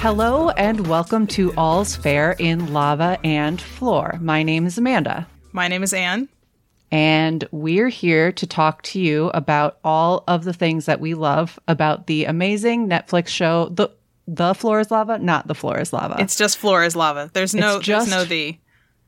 Hello and welcome to All's Fair in Lava and Floor. My name is Amanda, My name is Anne. And we're here to talk to you about all of the things that we love about the amazing Netflix show, The The Floor is Lava, not The Floor is Lava. It's just floor is lava. There's no It's just- there's no the.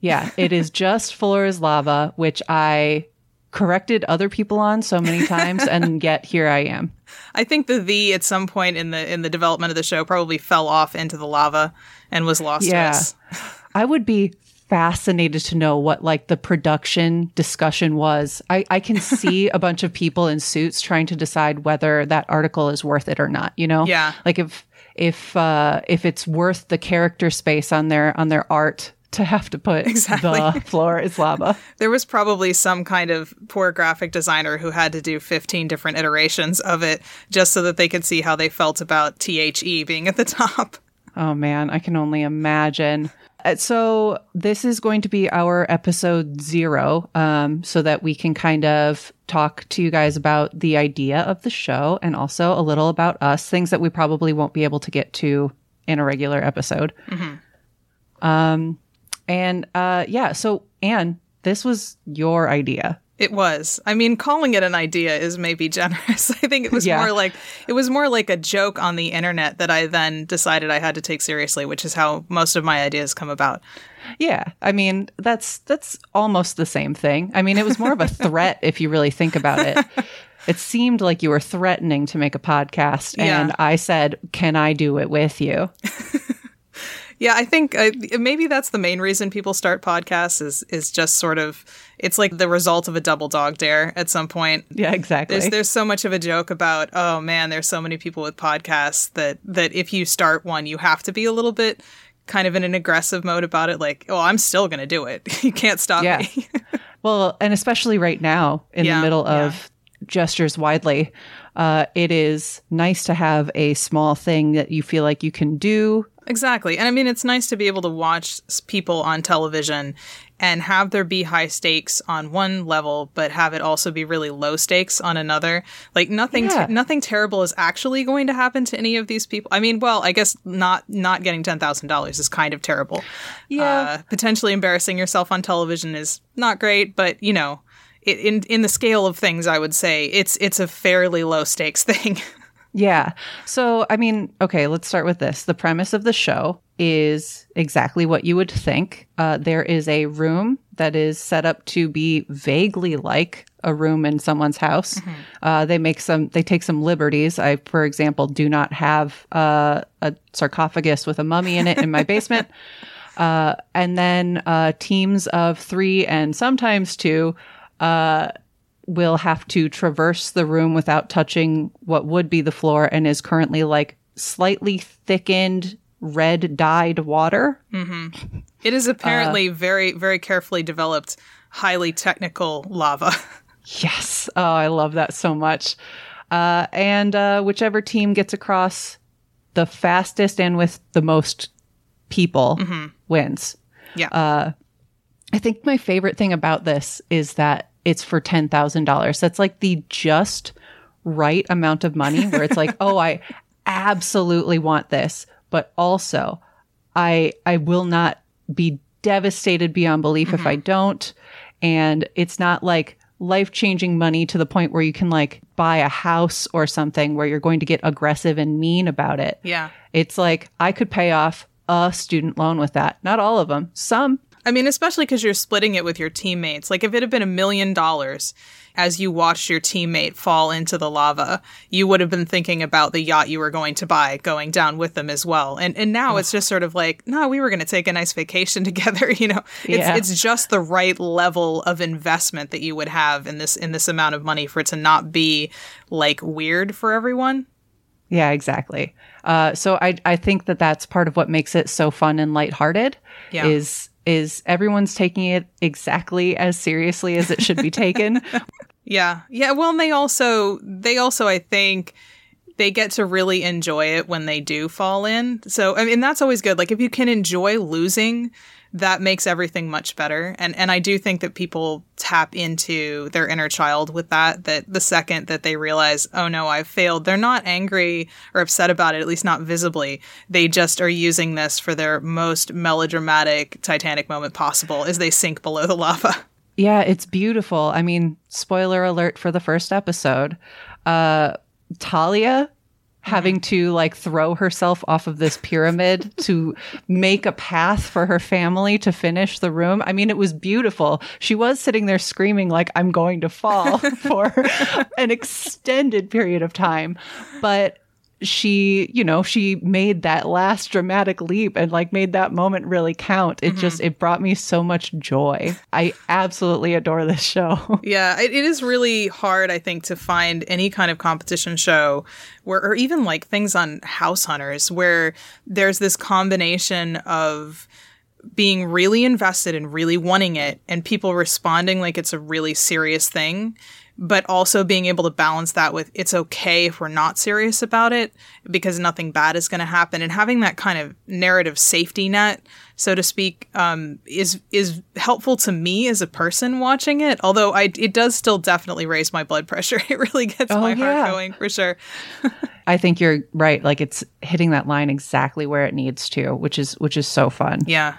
yeah, it is just Floor is Lava, which I corrected other people on so many times, and yet here I am. I think the the at some point in the in the development of the show probably fell off into the lava and was lost Yeah. to us. I would be fascinated to know what like the production discussion was. I, I can see a bunch of people in suits trying to decide whether that article is worth it or not, you know? Yeah. Like if if uh if it's worth the character space on their on their art to have to put Exactly. the floor is lava. There was probably some kind of poor graphic designer who had to do 15 different iterations of it just so that they could see how they felt about THE being at the top. Oh man, I can only imagine. Uh, So this is going to be our episode zero, um, so that we can kind of talk to you guys about the idea of the show and also a little about us, things that we probably won't be able to get to in a regular episode. Um, and uh, yeah, so Anne, this was your idea. It was. I mean, calling it an idea is maybe generous. I think it was Yeah. more like it was more like a joke on the internet that I then decided I had to take seriously, which is how most of my ideas come about. Yeah, I mean that's that's almost the same thing. I mean, it was more of a threat if you really think about it. It seemed like you were threatening to make a podcast, and Yeah. I said, "Can I do it with you?" Yeah, I think uh, maybe that's the main reason people start podcasts is is just sort of it's like the result of a double dog dare at some point. Yeah, exactly. There's there's so much of a joke about oh man, there's so many people with podcasts that that if you start one, you have to be a little bit kind of in an aggressive mode about it. Like, oh, I'm still gonna do it. you can't stop Yeah. me. well, and especially right now in Yeah, the middle of gestures widely, uh, it is nice to have a small thing that you feel like you can do. Exactly. And I mean, it's nice to be able to watch people on television and have there be high stakes on one level, but have it also be really low stakes on another. Like nothing, Yeah. nothing terrible is actually going to happen to any of these people. I mean, well, I guess not, not getting $10,000 is kind of terrible. Yeah. Uh, potentially embarrassing yourself on television is not great, but you know, it, in, in the scale of things, I would say it's, it's a fairly low stakes thing. Yeah. So, I mean, okay, let's start with this. The premise of the show is exactly what you would think. Uh, there is a room that is set up to be vaguely like a room in someone's house. Uh, they make some, they take some liberties. I, for example, do not have uh, a sarcophagus with a mummy in it in my basement. Uh, and then uh, teams of three and sometimes two uh, will have to traverse the room without touching what would be the floor and is currently like slightly thickened red dyed water. It is apparently very, very carefully developed, highly technical lava. Yes. Oh, I love that so much. Uh, and uh, whichever team gets across the fastest and with the most people wins. Yeah. Uh, I think my favorite thing about this is that it's for $10,000. That's like the just right amount of money where it's like, oh, I absolutely want this, but also I I will not be devastated beyond belief if I mm-hmm. don't. And it's not like life-changing money to the point where you can like buy a house or something where you're going to get aggressive and mean about it. yeah. It's like I could pay off a student loan with that. Not all of them. Some. I mean, especially because you're splitting it with your teammates. Like, if it had been a million dollars as you watched your teammate fall into the lava, you would have been thinking about the yacht you were going to buy going down with them as well. And and now it's just sort of like, no, we were going to take a nice vacation together. You know, it's Yeah. it's just the right level of investment that you would have in this in this amount of money for it to not be like weird for everyone. Yeah, exactly. Uh, so I I think that that's part of what makes it so fun and lighthearted. Yeah. Is is everyone's taking it exactly as seriously as it should be taken. yeah. Yeah, well, and they also they also I think they get to really enjoy it when they do fall in. So, I mean, that's always good. Like if you can enjoy losing, that makes everything much better. And and I do think that people tap into their inner child with that that the second that they realize, "Oh no, I've failed." They're not angry or upset about it, at least not visibly. They just are using this for their most melodramatic Titanic moment possible as they sink below the lava. Yeah, it's beautiful. I mean, spoiler alert for the first episode. Uh Thalia having mm-hmm. to like throw herself off of this pyramid to make a path for her family to finish the room. I mean, it was beautiful. She was sitting there screaming like I'm going to fall for an extended period of time, but she, you know, she made that last dramatic leap and like made that moment really count. It mm-hmm. just it brought me so much joy. I absolutely adore this show. Yeah, it, it is really hard I think to find any kind of competition show where or even like things on House Hunters where there's this combination of being really invested and really wanting it and people responding like it's a really serious thing but also being able to balance that with it's okay if we're not serious about it because nothing bad is going to happen. And having that kind of narrative safety net so to speak um, is is helpful to me as a person watching it although I, it does still definitely raise my blood pressure. It really gets oh, my yeah. heart going for sure. I think you're right. Like it's hitting that line exactly where it needs to which is which is so fun. Yeah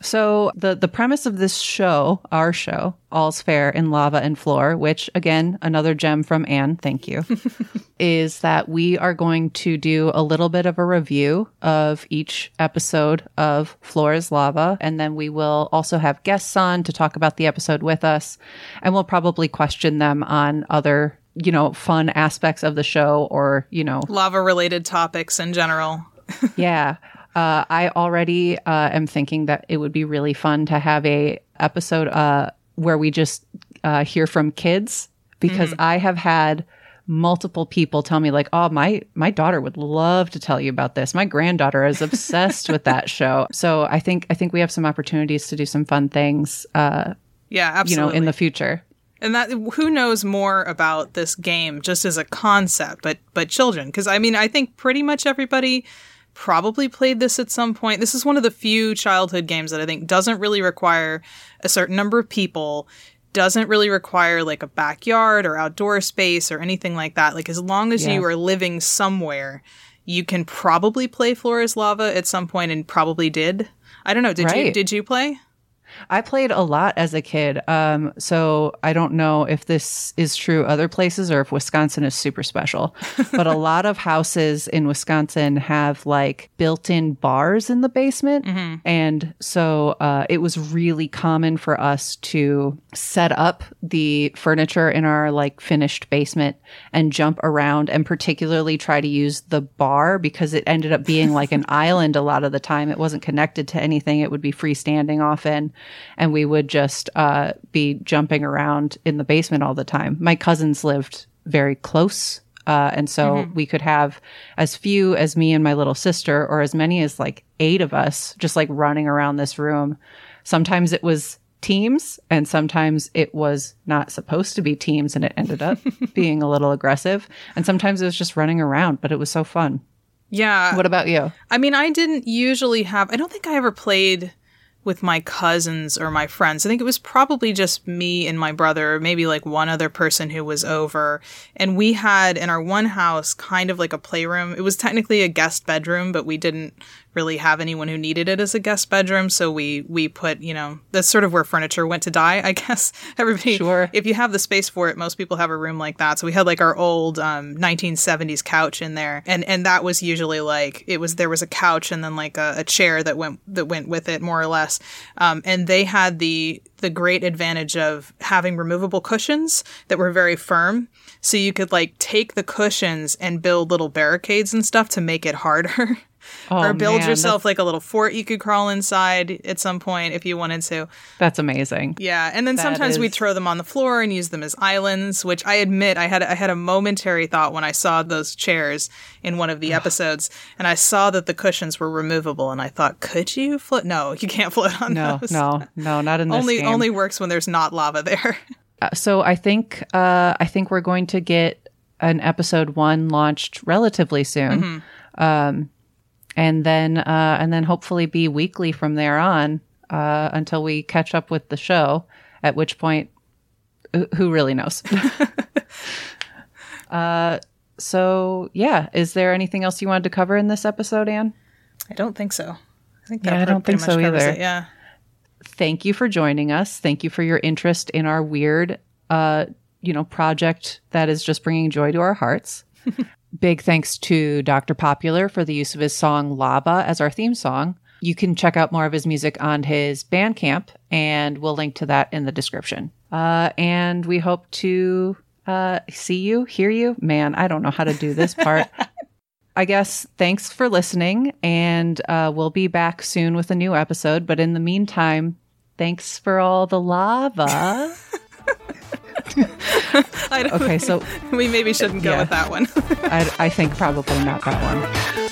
so the the premise of this show, our show, All's Fair in Lava and Floor, which again, another gem from Anne, thank you, is that we are going to do a little bit of a review of each episode of Floor is Lava, and then we will also have guests on to talk about the episode with us, and we'll probably question them on other you know fun aspects of the show or you know lava related topics in general. yeah. Uh, I already uh, am thinking that it would be really fun to have a episode uh, where we just uh, hear from kids because mm-hmm. I have had multiple people tell me like, "Oh, my my daughter would love to tell you about this. My granddaughter is obsessed with that show." So I think I think we have some opportunities to do some fun things. Uh, yeah, absolutely. You know, in the future. And that who knows more about this game just as a concept, but but children because I mean I think pretty much everybody probably played this at some point. This is one of the few childhood games that I think doesn't really require a certain number of people, doesn't really require like a backyard or outdoor space or anything like that. Like as long as yeah. you are living somewhere, you can probably play Floor is Lava at some point and probably did. I don't know. Did right. you did you play? I played a lot as a kid. Um, so I don't know if this is true other places or if Wisconsin is super special. but a lot of houses in Wisconsin have like built in bars in the basement. Mm-hmm. And so uh, it was really common for us to set up the furniture in our like finished basement and jump around and particularly try to use the bar because it ended up being like an island a lot of the time. It wasn't connected to anything, it would be freestanding often and we would just uh, be jumping around in the basement all the time. My cousins lived very close. Uh, and so mm-hmm. we could have as few as me and my little sister, or as many as like eight of us, just like running around this room. Sometimes it was teams, and sometimes it was not supposed to be teams, and it ended up being a little aggressive. And sometimes it was just running around, but it was so fun. Yeah. What about you? I mean, I didn't usually have, I don't think I ever played with my cousins or my friends. I think it was probably just me and my brother, maybe like one other person who was over. And we had in our one house kind of like a playroom. It was technically a guest bedroom, but we didn't really have anyone who needed it as a guest bedroom. So we we put, you know, that's sort of where furniture went to die, I guess. Everybody sure. if you have the space for it, most people have a room like that. So we had like our old um, 1970s couch in there. And and that was usually like it was there was a couch and then like a, a chair that went that went with it more or less. Um, and they had the the great advantage of having removable cushions that were very firm. So you could like take the cushions and build little barricades and stuff to make it harder. Oh, or build man, yourself like a little fort you could crawl inside at some point if you wanted to. That's amazing. Yeah, and then That sometimes we'd throw them on the floor and use them as islands, which I admit I had I had a momentary thought when I saw those chairs in one of the episodes, and I saw that the cushions were removable, and I thought, could you float? No, you can't float on No, those. no, no, not in this only game. only works when there's not lava there. Uh, so I think uh, I think we're going to get an episode one launched relatively soon, um, and then uh, and then hopefully be weekly from there on uh, until we catch up with the show. At which point, who- really knows? uh, so yeah, is there anything else you wanted to cover in this episode, Anne? I don't think so. I think Yeah, I don't think so either. it, Yeah. thank you for joining us. Thank you for your interest in our weird, uh, you know, project that is just bringing joy to our hearts. Big thanks to Dr. Popular for the use of his song Lava as our theme song. You can check out more of his music on his Bandcamp, and we'll link to that in the description. Uh, and we hope to uh, see you, hear you. Man, I don't know how to do this part. I guess thanks for listening, and uh, we'll be back soon with a new episode. But in the meantime, thanks for all the lava. I don't Okay, so we maybe shouldn't go Yeah. with that one. I, I think probably not that one.